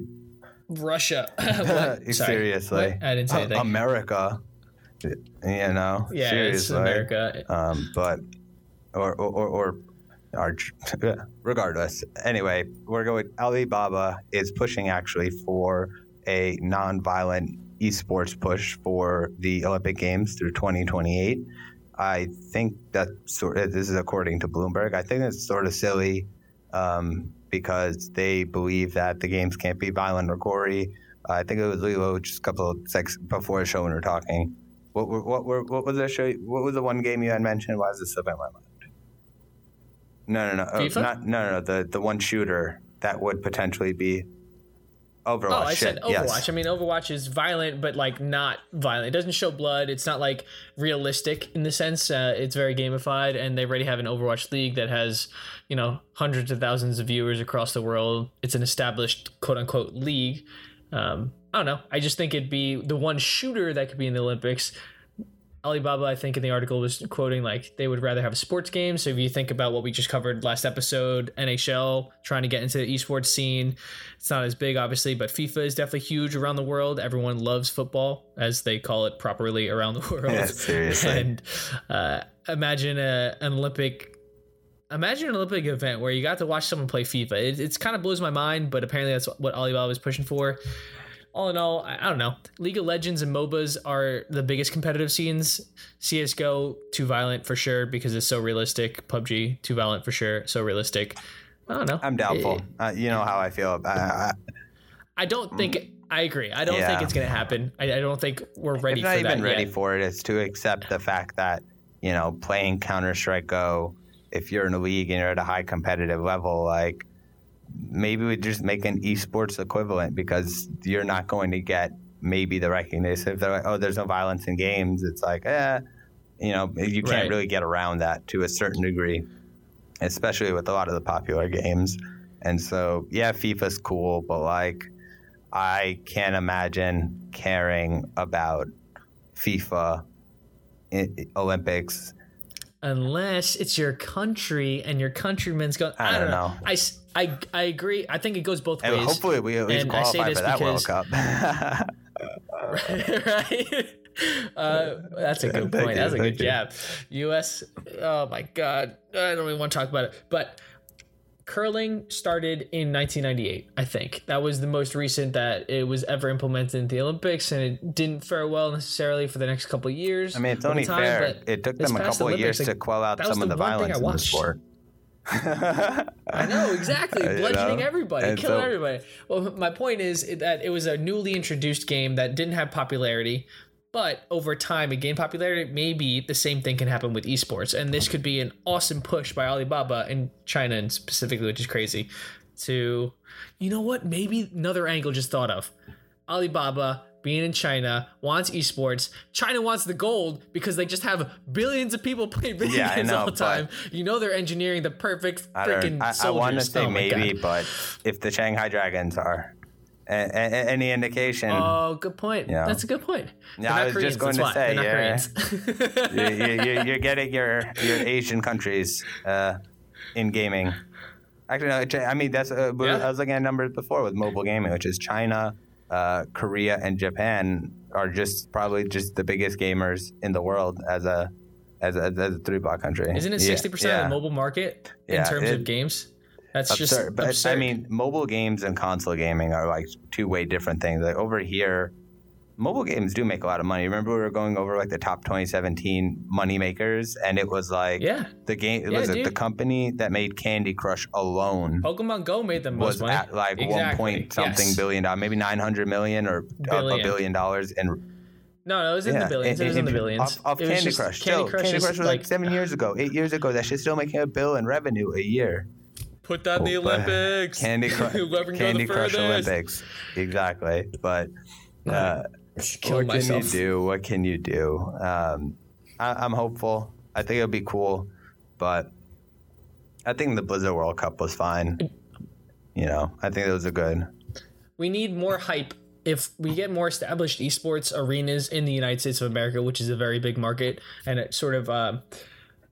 Russia. [LAUGHS] [LAUGHS] seriously, what? I didn't say anything. America. You know, yeah, seriously. America. Um, but or or, or, or regardless. Anyway, we're going. Alibaba is pushing actually for a non-violent esports push for the Olympic Games through 2028. I think that sort of, this is according to Bloomberg. I think it's sort of silly um, because they believe that the games can't be violent or gory. I think it was Lilo just a couple of seconds before the show when we were talking. What, what, what, what was the show? What was the one game you had mentioned? Why is this event my mind? No, no, no, oh, not no, no, no. The the one shooter that would potentially be Overwatch. Oh, I said Overwatch. Yes. I mean, Overwatch is violent, but like not violent. It doesn't show blood. It's not like realistic in the sense. Uh, it's very gamified, and they already have an Overwatch league that has, you know, hundreds of thousands of viewers across the world. It's an established quote unquote league. Um, I don't know. I just think it'd be the one shooter that could be in the Olympics Alibaba, I think in the article was quoting like they would rather have a sports game. So if you think about what we just covered last episode, NHL trying to get into the esports scene, it's not as big obviously, but FIFA is definitely huge around the world. Everyone loves football, as they call it properly around the [LAUGHS] world. Yeah, seriously. And uh, imagine a, an Olympic imagine an Olympic event where you got to watch someone play FIFA. It, it's kind of blows my mind, but apparently that's what Alibaba is pushing for all in all, I, I don't know. League of Legends and MOBAs are the biggest competitive scenes. CS:GO too violent for sure because it's so realistic. PUBG too violent for sure, so realistic. I don't know. I'm doubtful. It, uh, you know how I feel. I, I, I don't think. I agree. I don't yeah. think it's going to happen. I, I, don't think we're ready. If not even ready yet. for it. It's to accept the fact that you know playing Counter Strike Go. If you're in a league and you're at a high competitive level, like maybe we just make an esports equivalent because you're not going to get maybe the recognition. If they're like, oh, there's no violence in games, it's like, eh, you know, you can't right. really get around that to a certain degree, especially with a lot of the popular games. And so, yeah, FIFA's cool, but like, I can't imagine caring about FIFA Olympics unless it's your country and your countrymen's going. I, I don't know. know. I, I, I agree. I think it goes both ways. hopefully, we at least and qualify for that because, World Cup. [LAUGHS] right. Uh, that's a good point. That's a good jab. U.S. Oh my God, I don't even want to talk about it. But curling started in 1998 i think. That was the most recent that it was ever implemented in the olympics and it didn't fare well necessarily for the next couple of years. I mean it's only time, fair. it took them a couple of years like, to quell out some of the violence in the sport. [LAUGHS] I know exactly, [LAUGHS] bludgeoning know? everybody, and killing so, everybody. Well, my point is that it was a newly introduced game that didn't have popularity, but over time it gained popularity. Maybe the same thing can happen with esports, and this could be an awesome push by Alibaba in China and specifically, which is crazy. To, you know what? Maybe another angle just thought of. Alibaba being in China wants esports. China wants the gold because they just have billions of people [LAUGHS] playing video yeah, games know, all the time. You know they're engineering the perfect freaking soldiers. I, I want to say oh maybe, but if the Shanghai Dragons are a, a, any indication. Oh, good point. Yeah. That's a good point. Yeah, I was Koreans, just going to say, you're, [LAUGHS] you're, you're, getting your your Asian countries uh, in gaming. Actually, no, I mean that's uh, yeah. I was looking at numbers before with mobile gaming, which is China, uh, Korea, and Japan are just probably just the biggest gamers in the world as a as a, as a three block country. Isn't it sixty yeah. percent of the mobile market in terms it, of games? That's absurd. just but absurd. I mean, mobile games and console gaming are like two way different things. Like over here, mobile games do make a lot of money. Remember we were going over like the top 2017 money makers, and it was like Yeah. the game. It Yeah, was it the company that made Candy Crush alone Pokemon Go made the most was money. at like one point something yes. billion dollars, maybe 900 million or a- Billion. a billion dollars, and No, no, it was in the billions. It was in the billions. Off, off Candy Crush. Candy Still, Crush Candy Crush was like, like- seven years ago, eight years ago. That shit's still making a bill in revenue a year. Put that in the Olympics. Candy, [LAUGHS] can Candy Crush furthest. Olympics. Exactly. But [LAUGHS] uh, what myself. can you do? What can you do? Um, I, I'm hopeful. I think it'll be cool, but I think the Blizzard World Cup was fine. You know, I think those are good. we need more hype. If we get more established esports arenas in the United States of America, which is a very big market, and it's sort of uh,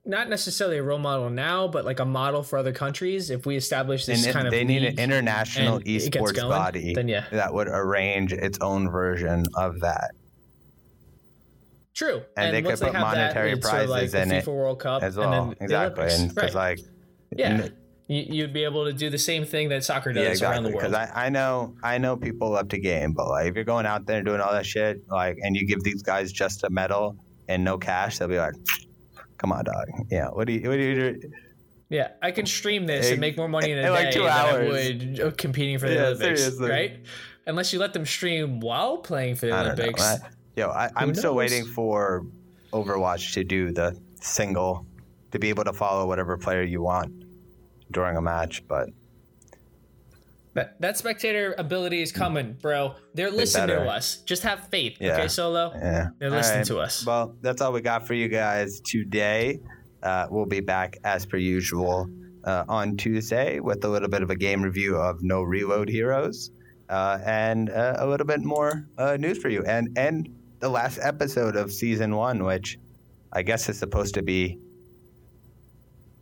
not necessarily a role model now, but like a model for other countries. If we establish this And kind of they need an international and esports going, body then yeah. that would arrange its own version of that. True, And they once could put have that, monetary it's sort of like prizes the in FIFA it World Cup as well. Exactly. And because Right. like yeah, you'd be able to do the same thing that soccer does yeah, around exactly. the Because. I, I know I know people love to game, but like if you're going out there and doing all that shit, like and you give these guys just a medal and no cash, they'll be like, "Come on, dog. Yeah, what do you what do you do?" Yeah, I can stream this and make more money in a in like day than I would uh, competing for the Yeah, Olympics, seriously. right? Unless you let them stream while playing for the I. Olympics. I, yo, I, I'm still waiting for Overwatch to do the single to be able to follow whatever player you want during a match, but That, that spectator ability is coming, bro. They're listening to us. Just have faith, Yeah. okay, Solo? Yeah. They're listening right. to us. Well, that's all we got for you guys today. Uh, we'll be back as per usual uh, on Tuesday with a little bit of a game review of No Reload Heroes uh, and uh, a little bit more uh, news for you. And and the last episode of season one, which I guess is supposed to be,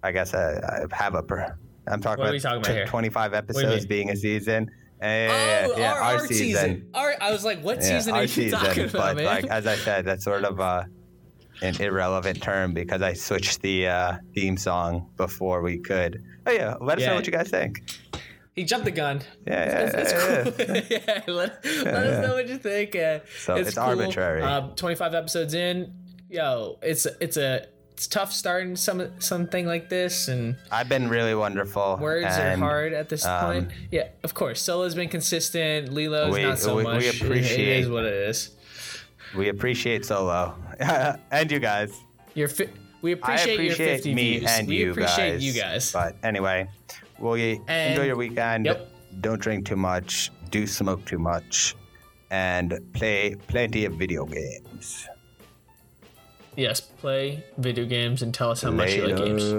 I guess I, I have a. Per, I'm talking What are about, we talking about t- here? 25 episodes being a season. Uh, oh, yeah, our, our season. Our, I was like, what yeah, season our are you season, talking about, but man? like as I said, that's sort of uh, an irrelevant term because I switched the uh, theme song before we could. Oh yeah, let us Yeah. know what you guys think. he jumped the gun. Yeah, yeah, That's, yeah, that's cool. [LAUGHS] yeah, let, let us know what you think. Uh, So it's arbitrary. Um, 25 episodes in, yo, it's it's a it's tough starting some something like this, and I've been really wonderful. words and are hard at this um, point. Yeah, of course. Solo's been consistent. Lilo's We- not so we- we much. [LAUGHS] It- appreciate- it is what it is. We appreciate Solo [LAUGHS] and you guys. You're fi- we I appreciate, your appreciate 50 me views. and we you appreciate guys. you guys. But anyway, well, you And- enjoy your weekend. Yep. Don't drink too much. Do smoke too much, and play plenty of video games. Yes, play video games and tell us how much you like games.